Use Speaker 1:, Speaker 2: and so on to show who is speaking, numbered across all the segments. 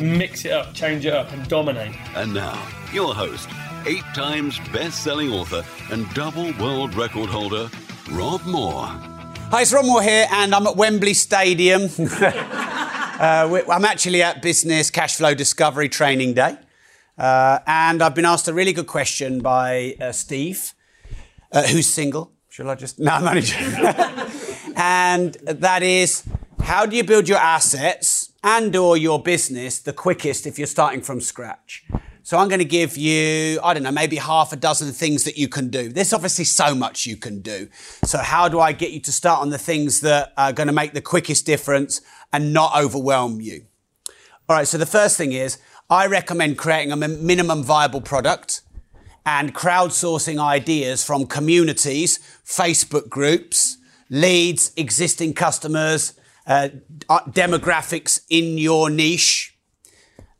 Speaker 1: Mix it up, change it up, and dominate.
Speaker 2: And now, your host, eight times best selling author and double world record holder, Rob Moore.
Speaker 3: Hi, it's Rob Moore here, and I'm at Wembley Stadium. uh, I'm actually at Business Cash Flow Discovery Training Day. Uh, and I've been asked a really good question by uh, Steve, uh, who's single. Shall I just? No, I'm only joking. and that is, how do you build your assets and/or your business the quickest if you're starting from scratch? So I'm going to give you, I don't know, maybe half a dozen things that you can do. There's obviously so much you can do. So how do I get you to start on the things that are going to make the quickest difference and not overwhelm you? All right. So the first thing is I recommend creating a minimum viable product and crowdsourcing ideas from communities, Facebook groups, leads, existing customers, uh, uh, demographics in your niche.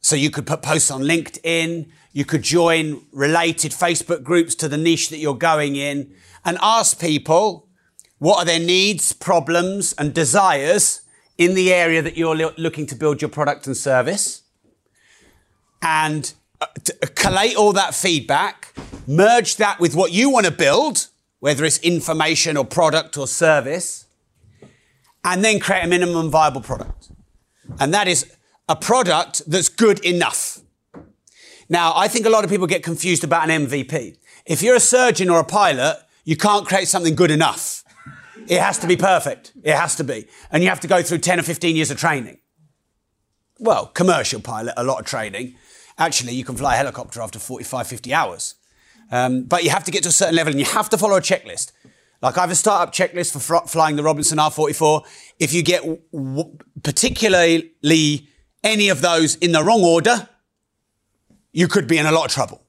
Speaker 3: So you could put posts on LinkedIn, you could join related Facebook groups to the niche that you're going in and ask people what are their needs, problems and desires in the area that you're looking to build your product and service and uh, collate all that feedback, merge that with what you want to build, whether it's information or product or service, and then create a minimum viable product. And that is a product that's good enough. Now, I think a lot of people get confused about an MVP. If you're a surgeon or a pilot, you can't create something good enough. It has to be perfect. It has to be. And you have to go through 10 or 15 years of training. Well, commercial pilot, a lot of training. Actually, you can fly a helicopter after 45, 50 hours. Um, but you have to get to a certain level and you have to follow a checklist. Like I have a startup checklist for fr- flying the Robinson R44. If you get w- particularly any of those in the wrong order, you could be in a lot of trouble.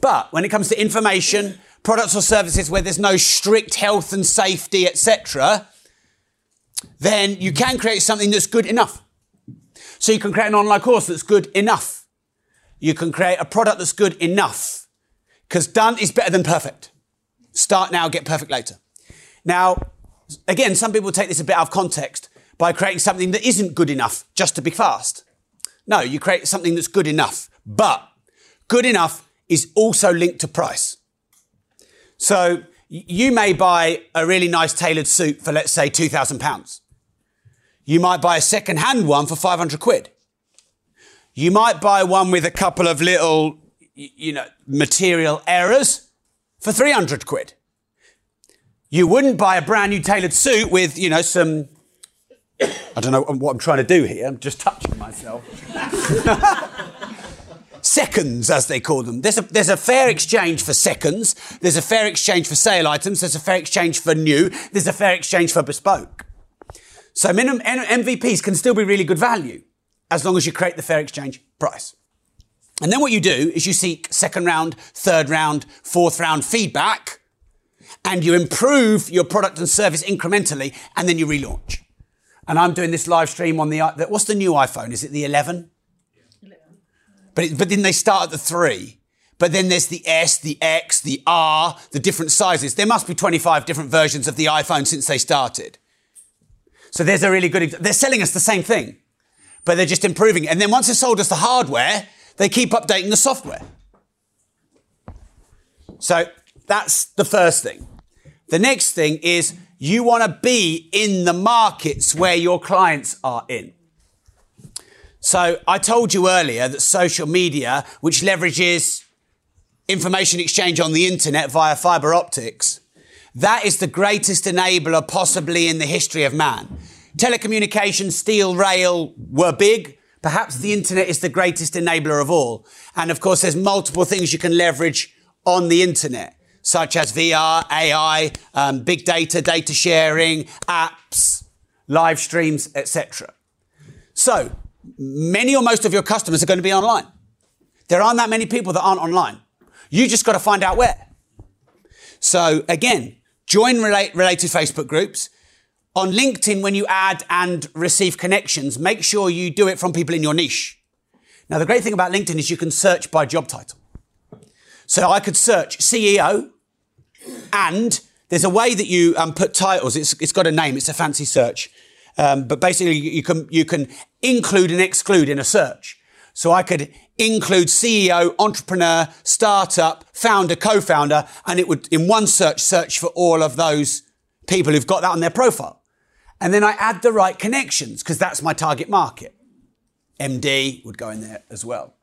Speaker 3: But when it comes to information, products or services where there's no strict health and safety, etc., then you can create something that's good enough. So you can create an online course that's good enough. You can create a product that's good enough. Because done is better than perfect. Start now, get perfect later. Now, again, some people take this a bit out of context by creating something that isn't good enough just to be fast. No, you create something that's good enough. But good enough is also linked to price. So you may buy a really nice tailored suit for, let's say, £2,000. You might buy a second hand one for 500 quid. You might buy one with a couple of little, you know, material errors for 300 quid. You wouldn't buy a brand new tailored suit with, you know, some, I don't know what I'm trying to do here. I'm just touching myself. seconds, as they call them. There's a, there's a fair exchange for seconds. There's a fair exchange for sale items. There's a fair exchange for new. There's a fair exchange for bespoke. So minimum MVPs can still be really good value as long as you create the fair exchange price. And then what you do is you seek second round, third round, fourth round feedback and you improve your product and service incrementally and then you relaunch. And I'm doing this live stream on the, what's the new iPhone? Is it the 11? But, it, but then they start at the 3. But then there's the S, the X, the R, the different sizes. There must be 25 different versions of the iPhone since they started. So there's a really good, they're selling us the same thing, but they're just improving it. And then once they've sold us the hardware, they keep updating the software. So that's the first thing. The next thing is you want to be in the markets where your clients are in. So I told you earlier that social media, which leverages information exchange on the internet via fiber optics, that is the greatest enabler possibly in the history of man. Telecommunications, steel, rail were big. Perhaps the internet is the greatest enabler of all. And of course, there's multiple things you can leverage on the internet, such as VR, AI, um, big data, data sharing, apps, live streams, etc. So, many or most of your customers are going to be online. There aren't that many people that aren't online. You just got to find out where. So again, join relate, related Facebook groups. On LinkedIn, when you add and receive connections, make sure you do it from people in your niche. Now, the great thing about LinkedIn is you can search by job title. So I could search CEO and there's a way that you um, put titles. It's, it's got a name. It's a fancy search. Um, but basically you can, you can include and exclude in a search. So I could include CEO, entrepreneur, startup, founder, co-founder, and it would, in one search, search for all of those people who've got that on their profile. And then I add the right connections because that's my target market. MD would go in there as well.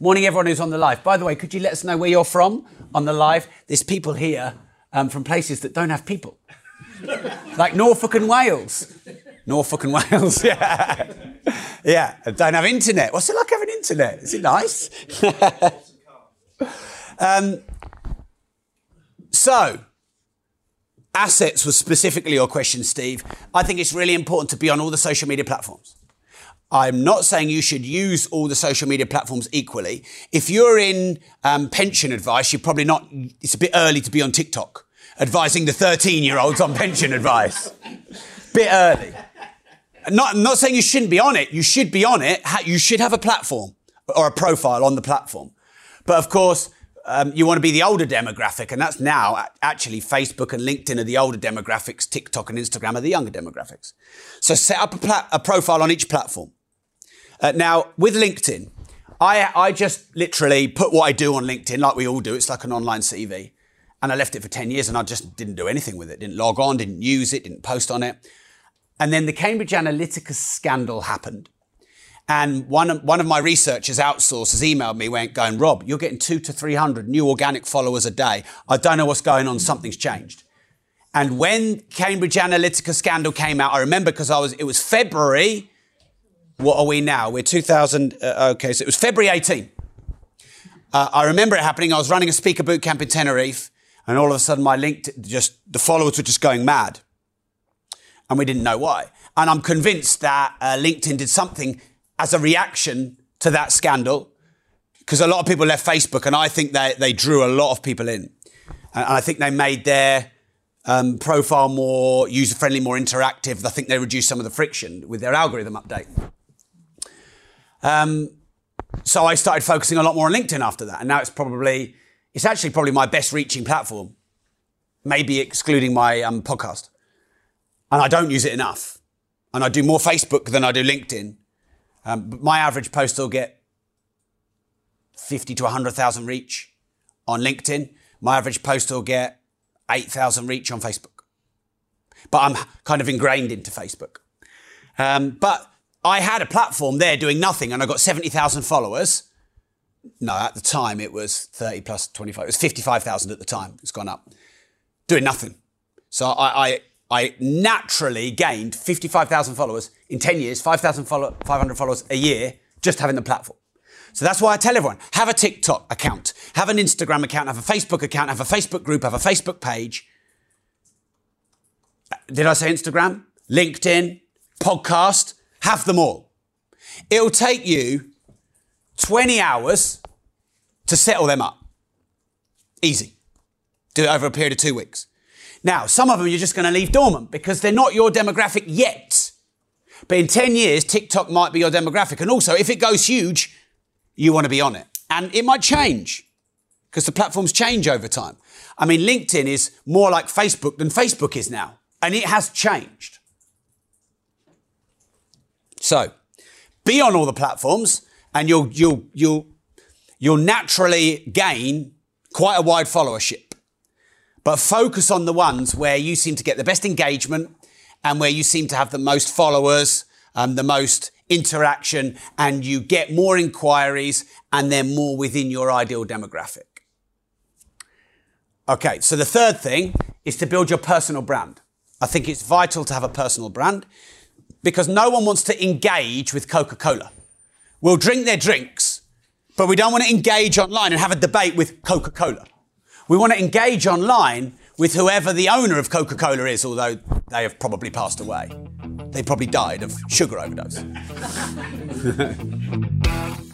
Speaker 3: Morning, everyone who's on the live. By the way, could you let us know where you're from on the live? There's people here um, from places that don't have people, like Norfolk and Wales. Norfolk and Wales, yeah. yeah, don't have internet. What's it like having internet? Is it nice? um, so, assets was specifically your question, Steve. I think it's really important to be on all the social media platforms. I'm not saying you should use all the social media platforms equally. If you're in um, pension advice, you're probably not, it's a bit early to be on TikTok advising the 13 year olds on pension advice. Bit early. Not, not saying you shouldn't be on it. You should be on it. You should have a platform or a profile on the platform. But of course, um, you want to be the older demographic, and that's now actually Facebook and LinkedIn are the older demographics, TikTok and Instagram are the younger demographics. So set up a, pla- a profile on each platform. Uh, now, with LinkedIn, I, I just literally put what I do on LinkedIn, like we all do. It's like an online CV. And I left it for 10 years and I just didn't do anything with it. Didn't log on, didn't use it, didn't post on it. And then the Cambridge Analytica scandal happened. And one of, one of my researchers outsourced has emailed me went going, Rob, you're getting two to 300 new organic followers a day. I don't know what's going on. Something's changed. And when Cambridge Analytica scandal came out, I remember because I was, it was February. What are we now? We're 2000. Uh, okay. So it was February 18. Uh, I remember it happening. I was running a speaker boot camp in Tenerife and all of a sudden my link just, the followers were just going mad and we didn't know why. And I'm convinced that uh, LinkedIn did something as a reaction to that scandal because a lot of people left Facebook and I think they, they drew a lot of people in. And I think they made their um, profile more user friendly, more interactive. I think they reduced some of the friction with their algorithm update. Um, so I started focusing a lot more on LinkedIn after that. And now it's probably, it's actually probably my best reaching platform, maybe excluding my um, podcast and I don't use it enough. And I do more Facebook than I do LinkedIn. Um, my average post will get 50 to 100,000 reach on LinkedIn. My average post will get 8,000 reach on Facebook. But I'm kind of ingrained into Facebook. Um, but I had a platform there doing nothing and I got 70,000 followers. No, at the time it was 30 plus 25. It was 55,000 at the time. It's gone up. Doing nothing. So I, I I naturally gained 55,000 followers in 10 years, 5,000 follow- 500 followers a year, just having the platform. So that's why I tell everyone, have a TikTok account, have an Instagram account, have a Facebook account, have a Facebook group, have a Facebook page. Uh, did I say Instagram? LinkedIn, podcast, have them all. It'll take you 20 hours to settle them up. Easy. Do it over a period of two weeks. Now, some of them you're just going to leave dormant because they're not your demographic yet. But in 10 years, TikTok might be your demographic. And also, if it goes huge, you want to be on it. And it might change because the platforms change over time. I mean, LinkedIn is more like Facebook than Facebook is now. And it has changed. So, be on all the platforms and you'll, you'll, you'll, you'll naturally gain quite a wide followership but focus on the ones where you seem to get the best engagement and where you seem to have the most followers, um, the most interaction, and you get more inquiries and they're more within your ideal demographic. Okay, so the third thing is to build your personal brand. I think it's vital to have a personal brand because no one wants to engage with Coca Cola. We'll drink their drinks, but we don't want to engage online and have a debate with Coca Cola. We want to engage online with whoever the owner of Coca Cola is, although they have probably passed away. they probably died of sugar overdose.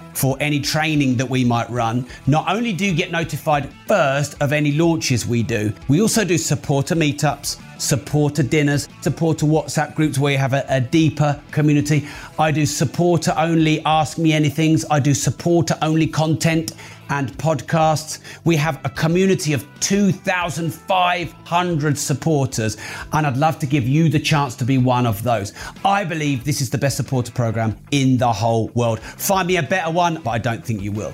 Speaker 3: for any training that we might run. Not only do you get notified first of any launches we do, we also do supporter meetups, supporter dinners, supporter WhatsApp groups where you have a, a deeper community. I do supporter only Ask Me Anythings. I do supporter only content and podcasts. We have a community of 2,500 supporters, and I'd love to give you the chance to be one of those. I believe this is the best supporter program in the whole world. Find me a better one, but I don't think you will.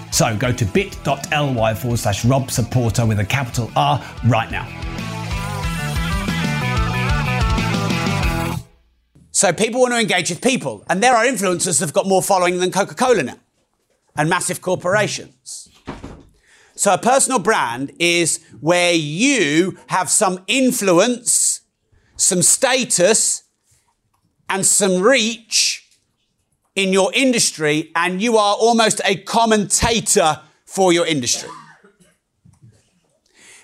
Speaker 3: So go to bit.ly forward slash Rob Supporter with a capital R right now. So people want to engage with people, and there are influencers that have got more following than Coca Cola now, and massive corporations. So a personal brand is where you have some influence, some status, and some reach in your industry, and you are almost a commentator for your industry.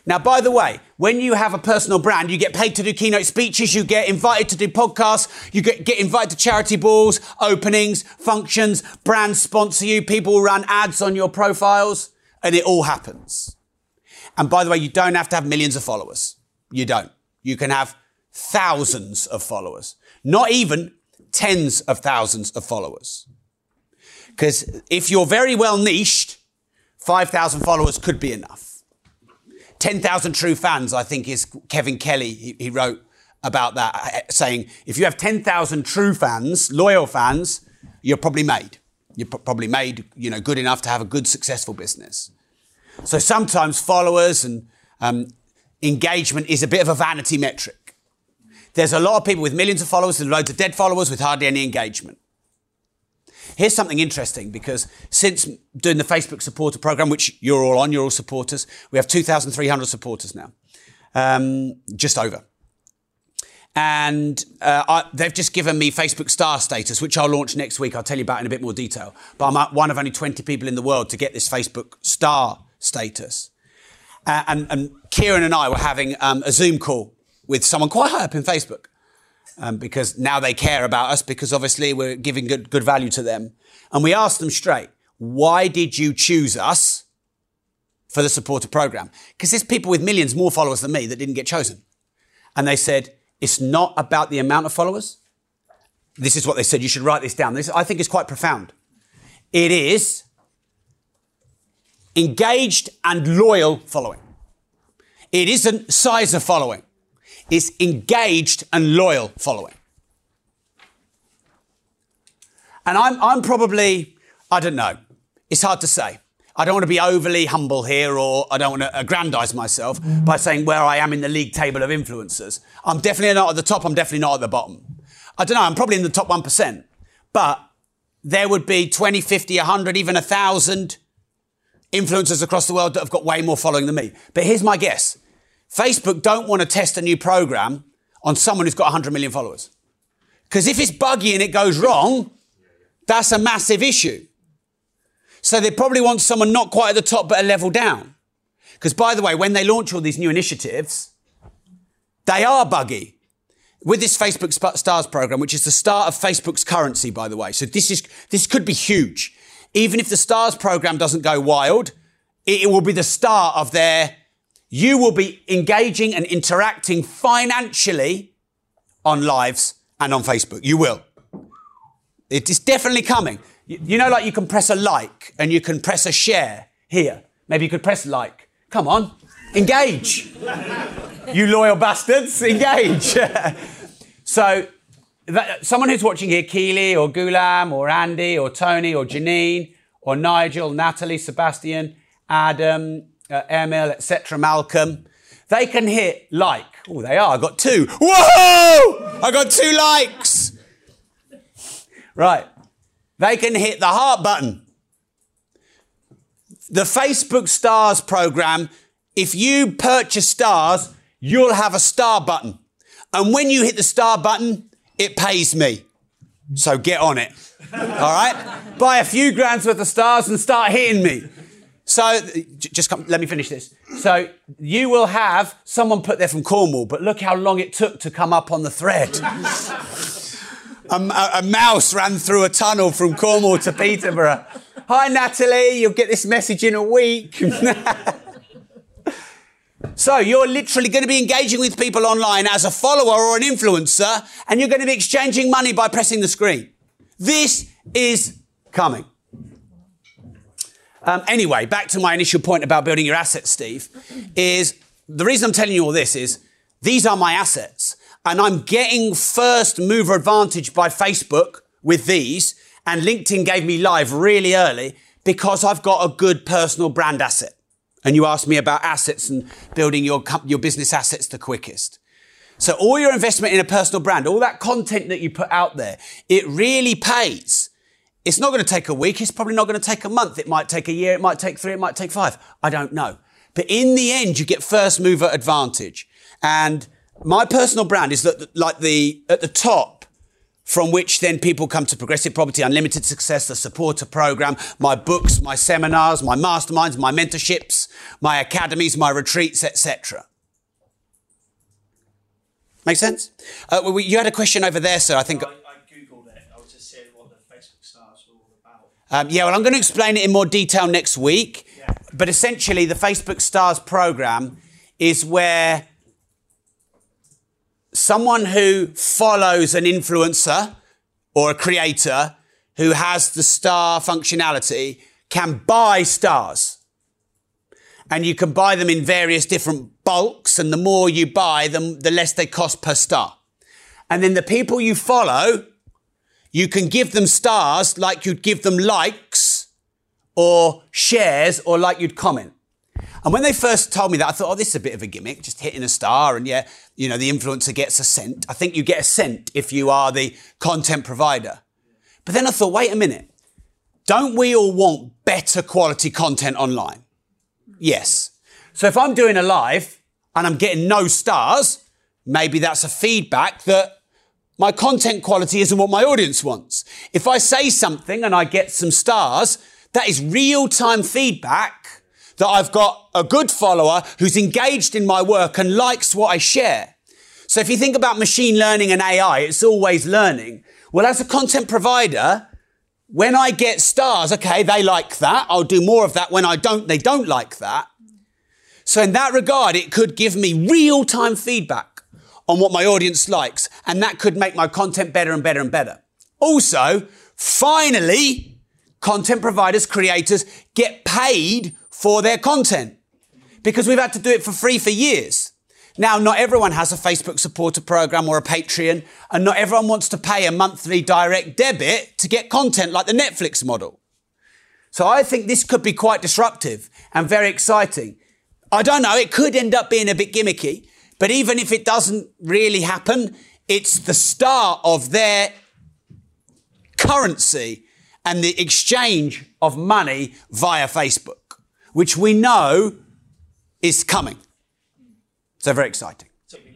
Speaker 3: Now, by the way, when you have a personal brand, you get paid to do keynote speeches, you get invited to do podcasts, you get, get invited to charity balls, openings, functions, brands sponsor you, people run ads on your profiles, and it all happens. And by the way, you don't have to have millions of followers. You don't. You can have thousands of followers, not even tens of thousands of followers. Because if you're very well niched, 5,000 followers could be enough. 10,000 true fans, I think, is Kevin Kelly. He, he wrote about that, uh, saying if you have 10,000 true fans, loyal fans, you're probably made. You're probably made, you know, good enough to have a good, successful business. So sometimes followers and um, engagement is a bit of a vanity metric. There's a lot of people with millions of followers and loads of dead followers with hardly any engagement. Here's something interesting because since doing the Facebook supporter program, which you're all on, you're all supporters, we have 2,300 supporters now, um, just over. And uh, I, they've just given me Facebook star status, which I'll launch next week. I'll tell you about in a bit more detail. But I'm one of only 20 people in the world to get this Facebook star status. Uh, and, and, Kieran and I were having um, a Zoom call with someone quite high up in Facebook um, because now they care about us because obviously we're giving good, good value to them. And we asked them straight, why did you choose us for the supporter program? Because there's people with millions more followers than me that didn't get chosen. And they said, it's not about the amount of followers. This is what they said. You should write this down. This, I think, is quite profound. It is engaged and loyal following. It isn't size of following is engaged and loyal following. And I'm, I'm probably, I don't know, it's hard to say. I don't want to be overly humble here or I don't want to aggrandize myself by saying where I am in the league table of influencers. I'm definitely not at the top, I'm definitely not at the bottom. I don't know, I'm probably in the top 1%. But there would be 20, 50, 100, even 1,000 influencers across the world that have got way more following than me. But here's my guess Facebook don't want to test a new program on someone who's got 100 million followers. Because if it's buggy and it goes wrong, that's a massive issue. So they probably want someone not quite at the top, but a level down. Because by the way, when they launch all these new initiatives, they are buggy. With this Facebook Stars program, which is the start of Facebook's currency, by the way. So this is, this could be huge. Even if the Stars program doesn't go wild, it will be the start of their you will be engaging and interacting financially on lives and on Facebook. You will. It is definitely coming. You know, like you can press a like and you can press a share here. Maybe you could press like. Come on, engage. you loyal bastards, engage. so, that, someone who's watching here, Keely or Gulam or Andy or Tony or Janine or Nigel, Natalie, Sebastian, Adam, uh, etc., Malcolm, they can hit like. Oh, they are. I got two. Whoa! I got two likes. Right. They can hit the heart button. The Facebook Stars program, if you purchase stars, you'll have a star button. And when you hit the star button, it pays me. So get on it. All right? Buy a few grand's worth of stars and start hitting me. So just come, let me finish this. So you will have someone put there from Cornwall, but look how long it took to come up on the thread. a, a, mouse ran through a tunnel from Cornwall to Peterborough. Hi, Natalie. You'll get this message in a week. so you're literally going to be engaging with people online as a follower or an influencer, and you're going to be exchanging money by pressing the screen. This is coming. Um, anyway, back to my initial point about building your assets, Steve, is the reason I'm telling you all this is these are my assets. And I'm getting first mover advantage by Facebook with these. And LinkedIn gave me live really early because I've got a good personal brand asset. And you asked me about assets and building your, your business assets the quickest. So all your investment in a personal brand, all that content that you put out there, it really pays it's not going to take a week. It's probably not going to take a month. It might take a year. It might take three. It might take five. I don't know. But in the end, you get first mover advantage. And my personal brand is that like the, at the top from which then people come to Progressive Property Unlimited Success, the supporter program, my books, my seminars, my masterminds, my mentorships, my academies, my retreats, etc. Make sense? Uh, you had a question over there, sir. I think. Um, yeah, well, I'm going to explain it in more detail next week. Yeah. But essentially, the Facebook Stars program is where someone who follows an influencer or a creator who has the star functionality can buy stars. And you can buy them in various different bulks, and the more you buy them, the less they cost per star. And then the people you follow you can give them stars like you'd give them likes or shares or like you'd comment. And when they first told me that, I thought, oh, this is a bit of a gimmick, just hitting a star. And yeah, you know, the influencer gets a cent. I think you get a cent if you are the content provider. But then I thought, wait a minute. Don't we all want better quality content online? Yes. So if I'm doing a live and I'm getting no stars, maybe that's a feedback that my content quality isn't what my audience wants. If I say something and I get some stars, that is real time feedback that I've got a good follower who's engaged in my work and likes what I share. So if you think about machine learning and AI, it's always learning. Well, as a content provider, when I get stars, okay, they like that. I'll do more of that. When I don't, they don't like that. So in that regard, it could give me real time feedback on what my audience likes. And that could make my content better and better and better. Also, finally, content providers, creators get paid for their content because we've had to do it for free for years. Now, not everyone has a Facebook supporter program or a Patreon, and not everyone wants to pay a monthly direct debit to get content like the Netflix model. So I think this could be quite disruptive and very exciting. I don't know, it could end up being a bit gimmicky, but even if it doesn't really happen, it's the start of their currency and the exchange of money via Facebook, which we know is coming. So very exciting.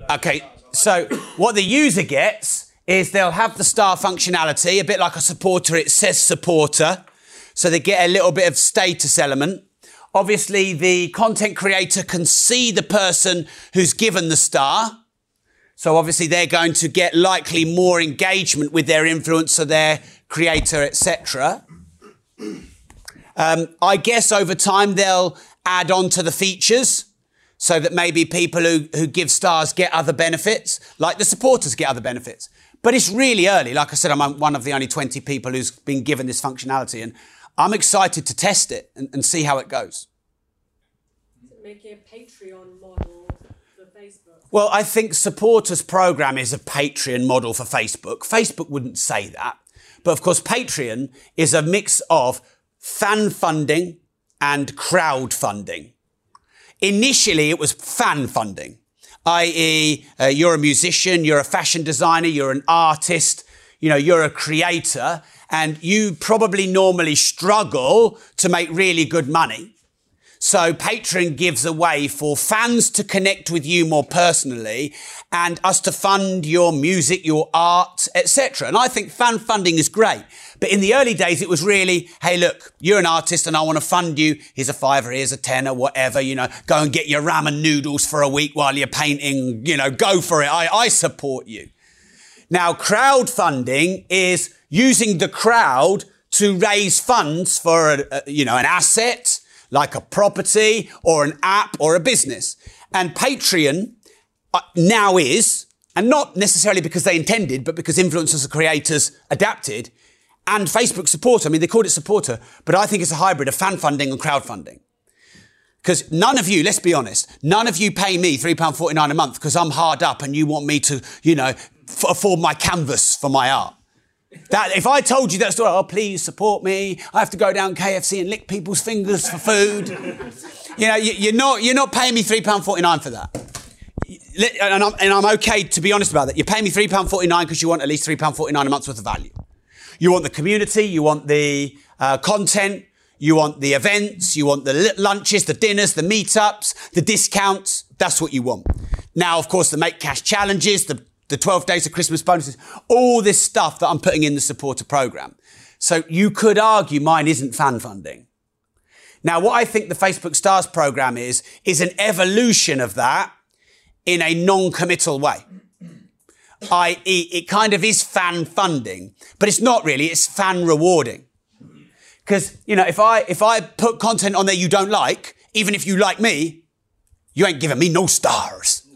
Speaker 3: Okay, so what the user gets is they'll have the star functionality, a bit like a supporter, it says supporter. So they get a little bit of status element. Obviously, the content creator can see the person who's given the star. So obviously they're going to get likely more engagement with their influencer, their creator, etc. Um, I guess over time they'll add on to the features so that maybe people who, who give stars get other benefits, like the supporters get other benefits. But it's really early. Like I said, I'm one of the only 20 people who's been given this functionality. And I'm excited to test it and, and see how it goes.
Speaker 4: making a Patreon model for Facebook?
Speaker 3: Well, I think supporters program is a Patreon model for Facebook. Facebook wouldn't say that. But of course, Patreon is a mix of fan funding and crowdfunding. Initially, it was fan funding, i.e., uh, you're a musician, you're a fashion designer, you're an artist, you know, you're a creator, and you probably normally struggle to make really good money. So Patreon gives a way for fans to connect with you more personally and us to fund your music, your art, etc. And I think fan funding is great. But in the early days, it was really, hey, look, you're an artist and I want to fund you. Here's a fiver, here's a tenner, whatever, you know, go and get your ramen noodles for a week while you're painting, you know, go for it. I, I support you. Now, crowdfunding is using the crowd to raise funds for, a, a, you know, an asset, like a property or an app or a business. And Patreon uh, now is, and not necessarily because they intended, but because influencers and creators adapted, and Facebook supporter. I mean, they called it supporter, but I think it's a hybrid of fan funding and crowdfunding. Because none of you, let's be honest, none of you pay me £3.49 a month because I'm hard up and you want me to, you know, f- afford my canvas for my art. That if I told you that story, oh please support me. I have to go down KFC and lick people's fingers for food. you know, you, are not you're not paying me three pound forty nine for that. And I'm, and I'm okay to be honest about that. You're paying me three pound forty nine because you want at least three pound forty nine a month's worth of value. You want the community, you want the uh, content, you want the events, you want the lunches, the dinners, the meetups, the discounts. That's what you want. Now, of course, the make cash challenges, the the 12 days of Christmas bonuses, all this stuff that I'm putting in the supporter program. So you could argue mine isn't fan funding. Now, what I think the Facebook Stars program is, is an evolution of that in a non-committal way. I.e., it kind of is fan funding, but it's not really, it's fan rewarding. Because, you know, if I, if I put content on there you don't like, even if you like me, you ain't giving me no stars.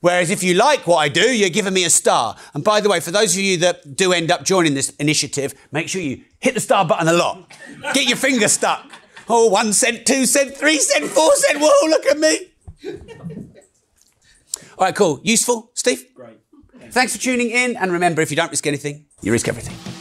Speaker 3: Whereas if you like what I do, you're giving me a star. And by the way, for those of you that do end up joining this initiative, make sure you hit the star button a lot. Get your finger stuck. Oh, one cent, two cent, three cent, four cent. Whoa, look at me. All right, cool. Useful, Steve?
Speaker 5: Great.
Speaker 3: Thanks for tuning in. And remember, if you don't risk anything, you risk everything.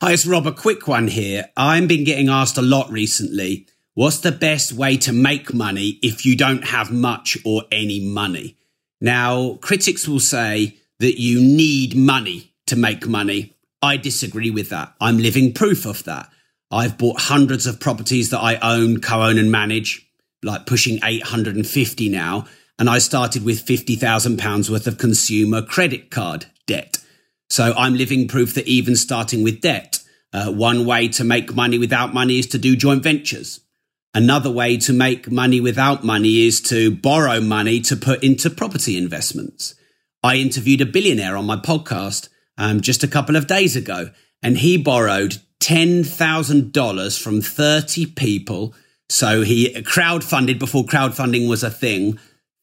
Speaker 3: Hi, it's Rob. A quick one here. I've been getting asked a lot recently. What's the best way to make money if you don't have much or any money? Now, critics will say that you need money to make money. I disagree with that. I'm living proof of that. I've bought hundreds of properties that I own, co own, and manage, like pushing 850 now. And I started with £50,000 worth of consumer credit card debt. So I'm living proof that even starting with debt, uh, one way to make money without money is to do joint ventures. Another way to make money without money is to borrow money to put into property investments. I interviewed a billionaire on my podcast um, just a couple of days ago, and he borrowed $10,000 from 30 people. So he crowdfunded before crowdfunding was a thing,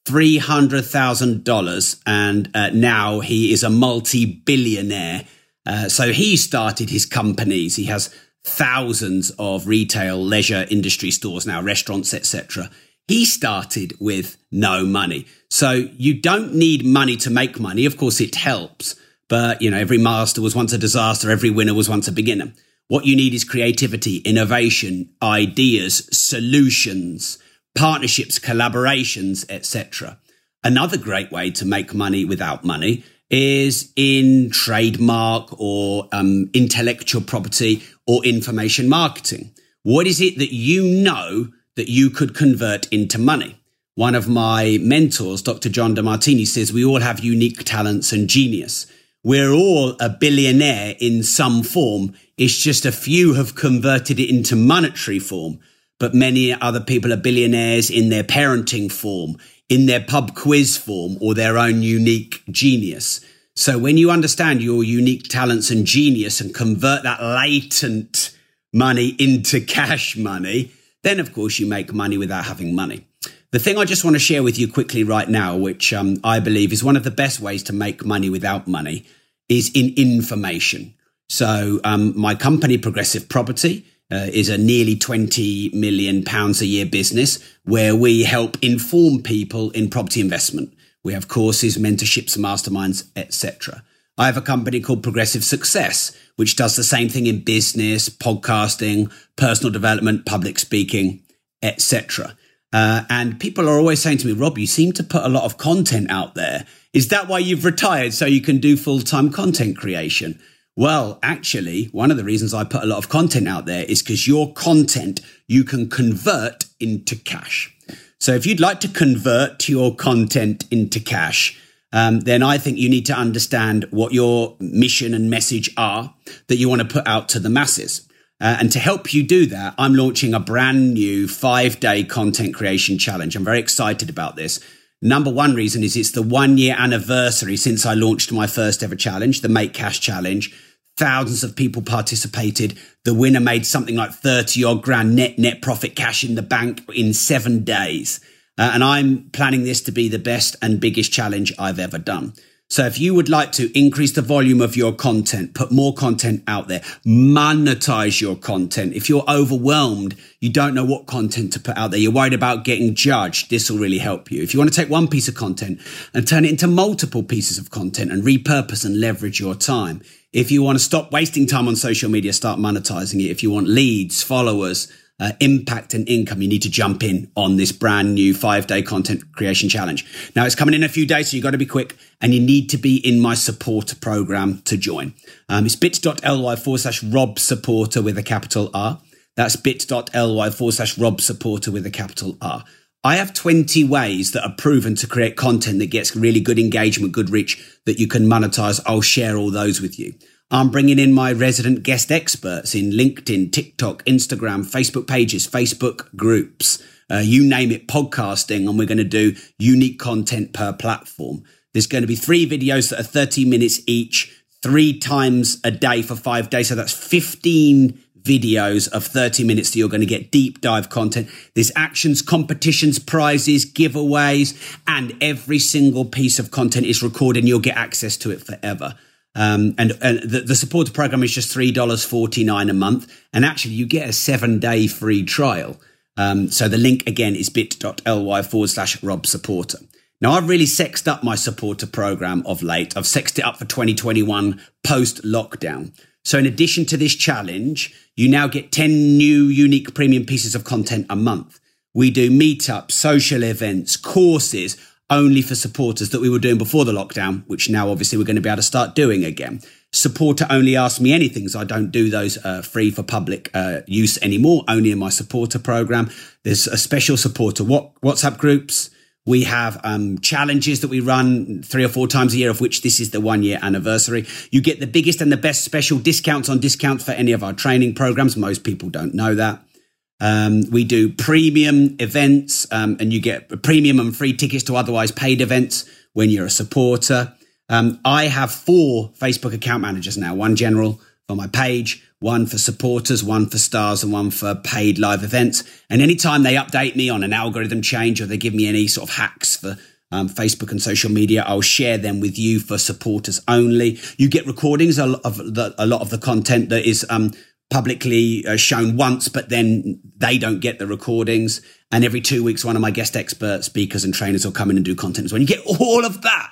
Speaker 3: $300,000. And uh, now he is a multi billionaire. Uh, so he started his companies. He has thousands of retail leisure industry stores now, restaurants, etc. He started with no money. So you don't need money to make money. Of course, it helps, but you know, every master was once a disaster. Every winner was once a beginner. What you need is creativity, innovation, ideas, solutions, partnerships, collaborations, etc. Another great way to make money without money is in trademark or um, intellectual property or information marketing. What is it that you know that you could convert into money? One of my mentors, Dr. John Demartini, says we all have unique talents and genius. We're all a billionaire in some form. It's just a few have converted it into monetary form, but many other people are billionaires in their parenting form, in their pub quiz form or their own unique genius. So when you understand your unique talents and genius and convert that latent money into cash money, then of course you make money without having money. The thing I just want to share with you quickly right now, which um, I believe is one of the best ways to make money without money, is in information. So um, my company, Progressive Property, uh, is a nearly 20 million pounds a year business where we help inform people in property investment. We have courses, mentorships, masterminds, etc. I have a company called Progressive Success, which does the same thing in business, podcasting, personal development, public speaking, etc. Uh, and people are always saying to me, Rob, you seem to put a lot of content out there. Is that why you've retired so you can do full time content creation? Well, actually, one of the reasons I put a lot of content out there is because your content you can convert into cash. So if you'd like to convert your content into cash, um, then I think you need to understand what your mission and message are that you want to put out to the masses. Uh, and to help you do that, I'm launching a brand new five day content creation challenge. I'm very excited about this. Number one reason is it's the one year anniversary since I launched my first ever challenge, the Make Cash Challenge. Thousands of people participated. The winner made something like 30 odd grand net net profit cash in the bank in seven days. Uh, and I'm planning this to be the best and biggest challenge I've ever done. So if you would like to increase the volume of your content, put more content out there, monetize your content. If you're overwhelmed, you don't know what content to put out there. You're worried about getting judged. This will really help you. If you want to take one piece of content and turn it into multiple pieces of content and repurpose and leverage your time. If you want to stop wasting time on social media, start monetizing it. If you want leads, followers, uh, impact and income, you need to jump in on this brand new five day content creation challenge. Now it's coming in a few days, so you've got to be quick and you need to be in my supporter program to join. Um, it's bit.ly forward slash Rob supporter with a capital R. That's bit.ly forward slash Rob supporter with a capital R. I have 20 ways that are proven to create content that gets really good engagement, good reach that you can monetize. I'll share all those with you. I'm bringing in my resident guest experts in LinkedIn, TikTok, Instagram, Facebook pages, Facebook groups, uh, you name it, podcasting, and we're going to do unique content per platform. There's going to be three videos that are 30 minutes each, three times a day for five days. So that's 15 videos of 30 minutes that you're going to get deep dive content. There's actions, competitions, prizes, giveaways, and every single piece of content is recorded and you'll get access to it forever. Um, and, and the, the, supporter program is just $3.49 a month. And actually, you get a seven day free trial. Um, so the link again is bit.ly forward slash Rob supporter. Now, I've really sexed up my supporter program of late. I've sexed it up for 2021 post lockdown. So in addition to this challenge, you now get 10 new unique premium pieces of content a month. We do meetups, social events, courses, only for supporters that we were doing before the lockdown, which now obviously we're going to be able to start doing again. Supporter only ask me anything, so I don't do those uh, free for public uh, use anymore, only in my supporter program. There's a special supporter WhatsApp groups. We have um, challenges that we run three or four times a year, of which this is the one year anniversary. You get the biggest and the best special discounts on discounts for any of our training programs. Most people don't know that. Um, we do premium events, um, and you get premium and free tickets to otherwise paid events when you're a supporter. Um, I have four Facebook account managers now one general for my page, one for supporters, one for stars, and one for paid live events. And anytime they update me on an algorithm change or they give me any sort of hacks for um, Facebook and social media. I'll share them with you for supporters only. You get recordings of, the, a lot of the content that is um, publicly uh, shown once, but then they don't get the recordings. And every two weeks, one of my guest expert speakers and trainers will come in and do content as well. You get all of that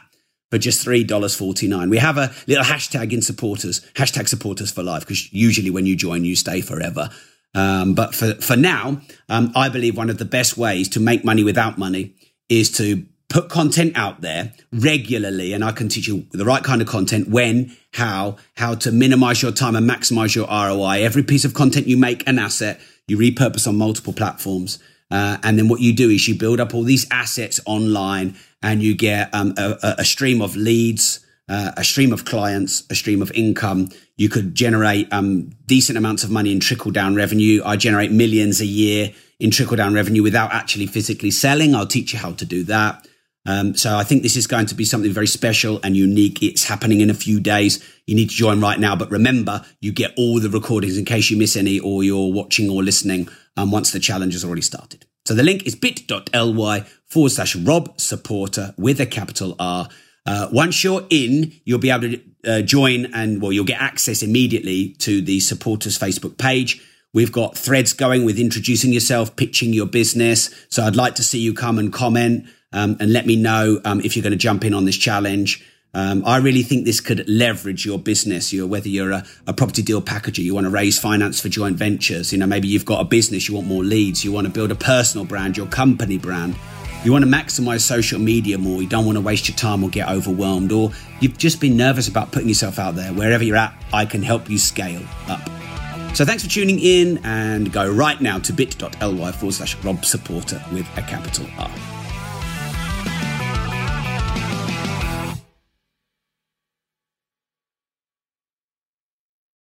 Speaker 3: for just $3.49. We have a little hashtag in supporters, hashtag supporters for life, because usually when you join, you stay forever. Um, but for, for now, um, I believe one of the best ways to make money without money is to put content out there regularly and I can teach you the right kind of content when, how, how to minimize your time and maximize your ROI. Every piece of content you make an asset, you repurpose on multiple platforms. Uh, and then what you do is you build up all these assets online and you get um, a, a, stream of leads, uh, a stream of clients, a stream of income. You could generate um, decent amounts of money in trickle down revenue. I generate millions a year in trickle down revenue without actually physically selling. I'll teach you how to do that. Um, so I think this is going to be something very special and unique. It's happening in a few days. You need to join right now. But remember, you get all the recordings in case you miss any or you're watching or listening um, once the challenge has already started. So the link is bit.ly forward slash Rob supporter with a capital R. Uh, once you're in, you'll be able to uh, join and well, you'll get access immediately to the supporters Facebook page We've got threads going with introducing yourself, pitching your business. So I'd like to see you come and comment um, and let me know um, if you're going to jump in on this challenge. Um, I really think this could leverage your business. You whether you're a, a, property deal packager, you want to raise finance for joint ventures. You know, maybe you've got a business, you want more leads, you want to build a personal brand, your company brand. You want to maximize social media more. You don't want to waste your time or get overwhelmed, or you've just been nervous about putting yourself out there. Wherever you're at, I can help you scale up. So thanks for tuning in and go right now to bit.ly forward slash Rob Supporter with a capital R.